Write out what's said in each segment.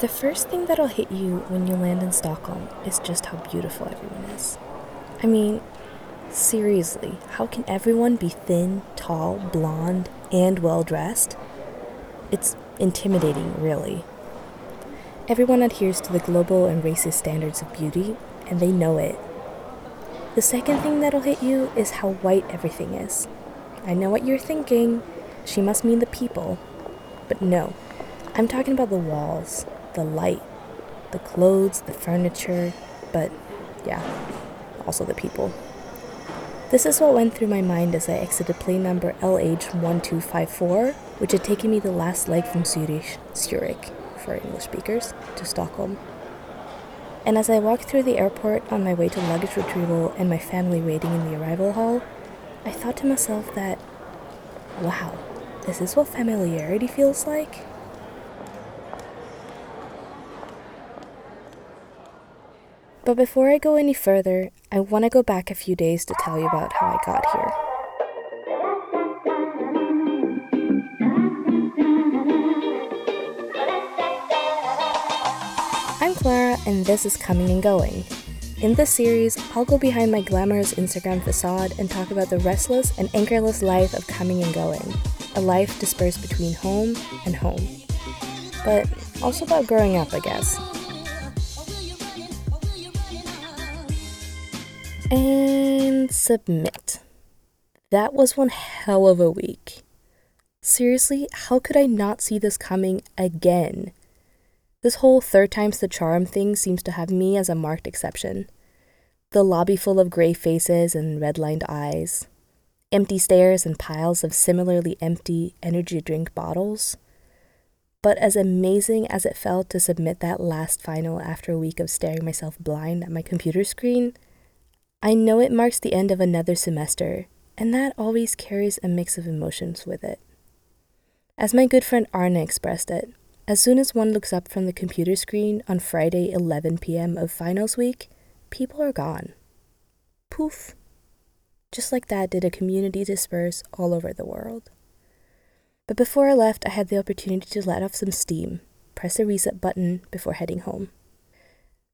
The first thing that'll hit you when you land in Stockholm is just how beautiful everyone is. I mean, seriously, how can everyone be thin, tall, blonde, and well dressed? It's intimidating, really. Everyone adheres to the global and racist standards of beauty, and they know it. The second thing that'll hit you is how white everything is. I know what you're thinking. She must mean the people. But no, I'm talking about the walls, the light, the clothes, the furniture, but yeah, also the people. This is what went through my mind as I exited plane number LH1254, which had taken me the last leg from Zürich, Zurich for English speakers, to Stockholm. And as I walked through the airport on my way to luggage retrieval and my family waiting in the arrival hall, I thought to myself that, wow, this is this what familiarity feels like? But before I go any further, I want to go back a few days to tell you about how I got here. I'm Klara, and this is Coming and Going. In this series, I'll go behind my glamorous Instagram facade and talk about the restless and anchorless life of coming and going, a life dispersed between home and home. But also about growing up, I guess. And submit. That was one hell of a week. Seriously, how could I not see this coming again? This whole third time's the charm thing seems to have me as a marked exception. The lobby full of gray faces and red lined eyes, empty stares and piles of similarly empty energy drink bottles. But as amazing as it felt to submit that last final after a week of staring myself blind at my computer screen, I know it marks the end of another semester, and that always carries a mix of emotions with it. As my good friend Arna expressed it, as soon as one looks up from the computer screen on Friday 11 p.m. of finals week, people are gone. Poof. Just like that did a community disperse all over the world. But before I left, I had the opportunity to let off some steam, press a reset button before heading home.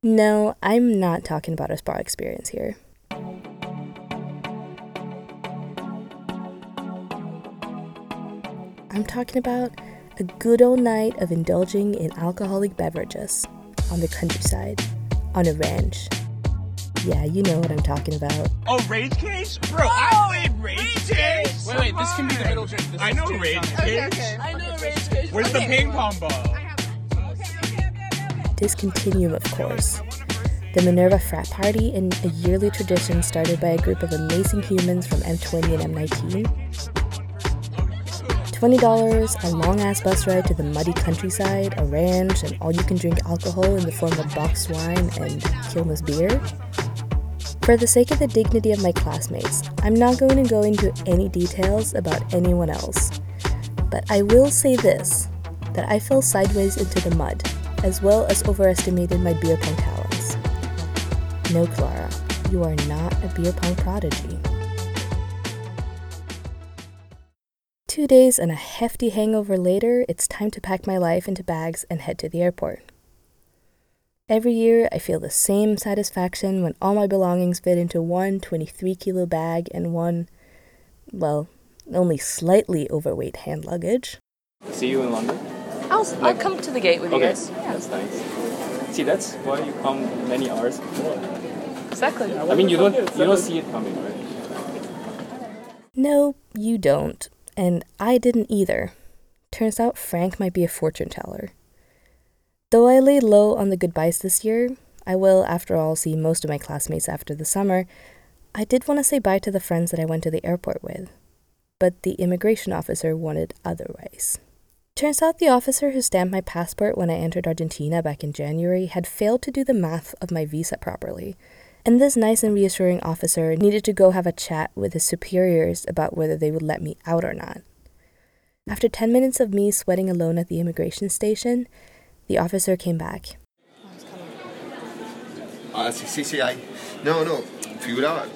No, I'm not talking about a spa experience here. I'm talking about a good old night of indulging in alcoholic beverages on the countryside, on a ranch. Yeah, you know what I'm talking about. Oh, Rage Cage? Bro, I played Rage Cage! Wait, wait, this can be the middle drink. This I know James Rage Bond. Cage. I know Rage Cage. Where's the ping pong ball? Discontinuum, of course. The Minerva Frat Party, and a yearly tradition started by a group of amazing humans from M20 and M19. $20, a long ass bus ride to the muddy countryside, a ranch, and all you can drink alcohol in the form of boxed wine and Quilmes beer. For the sake of the dignity of my classmates, I'm not going to go into any details about anyone else. But I will say this that I fell sideways into the mud, as well as overestimated my beer pong talents. No, Klara, you are not a beer pong prodigy. Two days and a hefty hangover later, it's time to pack my life into bags and head to the airport. Every year, I feel the same satisfaction when all my belongings fit into one 23 kilo bag and one, well, only slightly overweight hand luggage. See you in London. I'll, I'll come to the gate with you Okay, guys. Yeah, that's nice. See, that's why you come many hours before. exactly. I mean, you don't you don't see it coming, right? No, you don't. And I didn't either. Turns out Frank might be a fortune teller. Though I laid low on the goodbyes this year, I will, after all, see most of my classmates after the summer. I did want to say bye to the friends that I went to the airport with, but the immigration officer wanted otherwise. Turns out the officer who stamped my passport when I entered Argentina back in January had failed to do the math of my visa properly, and this nice and reassuring officer needed to go have a chat with his superiors about whether they would let me out or not. After 10 minutes of me sweating alone at the immigration station, the officer came back. Ah, sí, sí, sí, hay. No, no, figuraba.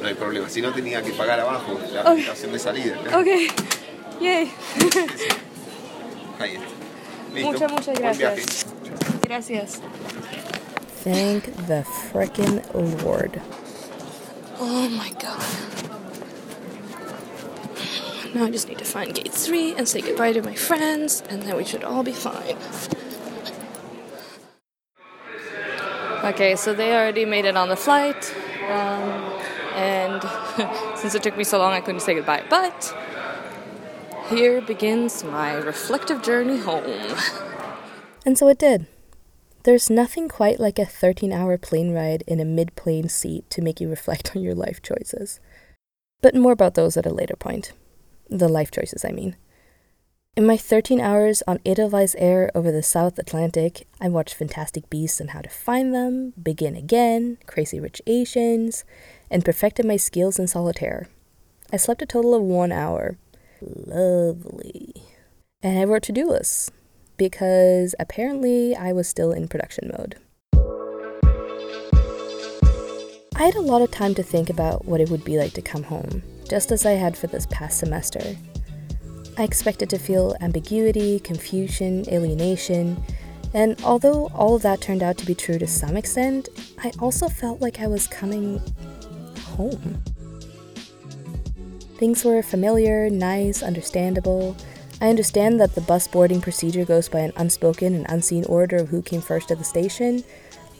No hay problema. Si no tenía que pagar abajo la Ok. de salida. Okay. Yay. Ahí está. Muchas, muchas gracias. Gracias. Thank the frickin' Lord. Oh my god. Now I just need to find gate three and say goodbye to my friends, and then we should all be fine. Okay, so they already made it on the flight, um, and since it took me so long, I couldn't say goodbye. But here begins my reflective journey home. And so it did. There's nothing quite like a 13 hour plane ride in a mid plane seat to make you reflect on your life choices. But more about those at a later point. The life choices, I mean. In my 13 hours on Edelweiss Air over the South Atlantic, I watched Fantastic Beasts and How to Find Them, Begin Again, Crazy Rich Asians, and perfected my skills in solitaire. I slept a total of one hour. Lovely. And I wrote to do lists because apparently I was still in production mode. I had a lot of time to think about what it would be like to come home, just as I had for this past semester. I expected to feel ambiguity, confusion, alienation, and although all of that turned out to be true to some extent, I also felt like I was coming home. Things were familiar, nice, understandable. I understand that the bus boarding procedure goes by an unspoken and unseen order of who came first at the station.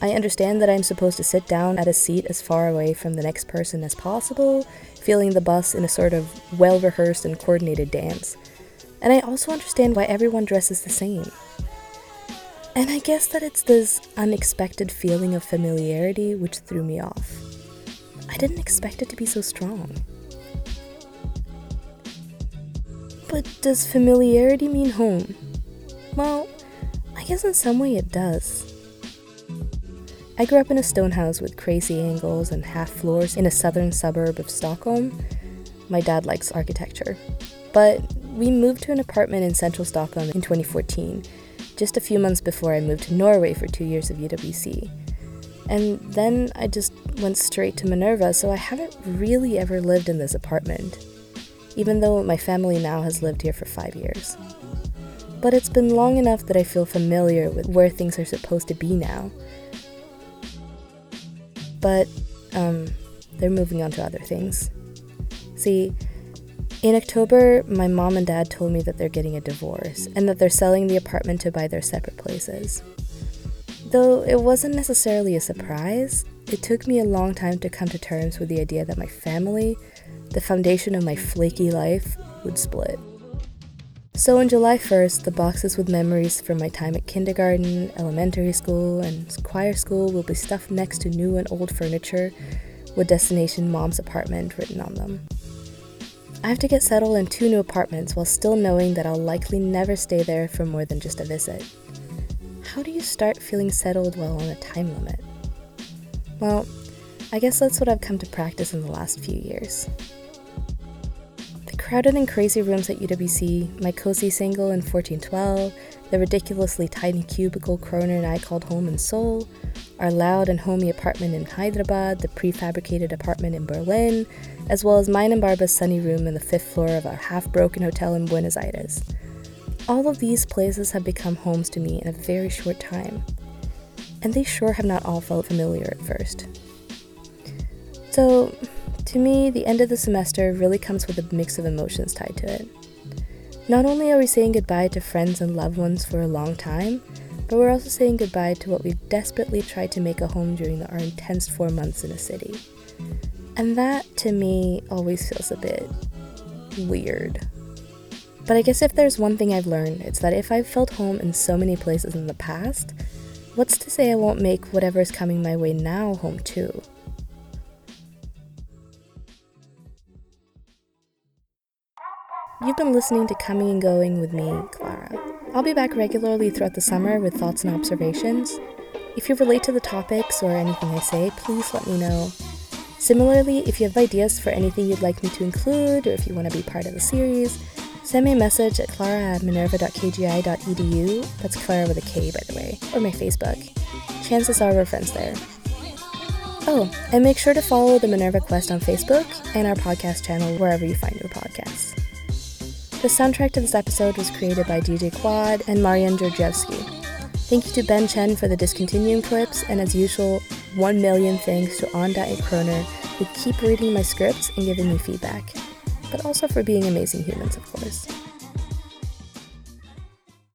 I understand that I'm supposed to sit down at a seat as far away from the next person as possible, feeling the bus in a sort of well rehearsed and coordinated dance. And I also understand why everyone dresses the same. And I guess that it's this unexpected feeling of familiarity which threw me off. I didn't expect it to be so strong. But does familiarity mean home? Well, I guess in some way it does. I grew up in a stone house with crazy angles and half floors in a southern suburb of Stockholm. My dad likes architecture. But we moved to an apartment in central Stockholm in 2014, just a few months before I moved to Norway for two years of UWC. And then I just went straight to Minerva, so I haven't really ever lived in this apartment, even though my family now has lived here for five years. But it's been long enough that I feel familiar with where things are supposed to be now. But, um, they're moving on to other things. See, in October, my mom and dad told me that they're getting a divorce and that they're selling the apartment to buy their separate places. Though it wasn't necessarily a surprise, it took me a long time to come to terms with the idea that my family, the foundation of my flaky life, would split. So on July 1st, the boxes with memories from my time at kindergarten, elementary school, and choir school will be stuffed next to new and old furniture with destination mom's apartment written on them. I have to get settled in two new apartments while still knowing that I'll likely never stay there for more than just a visit. How do you start feeling settled while on a time limit? Well, I guess that's what I've come to practice in the last few years. Crowded and crazy rooms at UWC, my cozy single in 1412, the ridiculously tiny cubicle Kroner and I called home in Seoul, our loud and homey apartment in Hyderabad, the prefabricated apartment in Berlin, as well as mine and Barbara's sunny room in the fifth floor of a half broken hotel in Buenos Aires. All of these places have become homes to me in a very short time, and they sure have not all felt familiar at first. So, to me, the end of the semester really comes with a mix of emotions tied to it. Not only are we saying goodbye to friends and loved ones for a long time, but we're also saying goodbye to what we've desperately tried to make a home during our intense four months in a city. And that, to me, always feels a bit weird. But I guess if there's one thing I've learned, it's that if I've felt home in so many places in the past, what's to say I won't make whatever's coming my way now home too? You've been listening to Coming and Going with me, Klara. I'll be back regularly throughout the summer with thoughts and observations. If you relate to the topics or anything I say, please let me know. Similarly, if you have ideas for anything you'd like me to include, or if you want to be part of the series, send me a message at klara at minerva.kgi.edu. That's Klara with a K, by the way, or my Facebook. Chances are we're friends there. Oh, and make sure to follow the Minerva Quest on Facebook and our podcast channel wherever you find your podcasts. The soundtrack to this episode was created by DJ Quad and Marian Georgievsky. Thank you to Ben Chen for the Discontinuum clips, and as usual, 1 million thanks to Onda and Kroner who keep reading my scripts and giving me feedback, but also for being amazing humans, of course.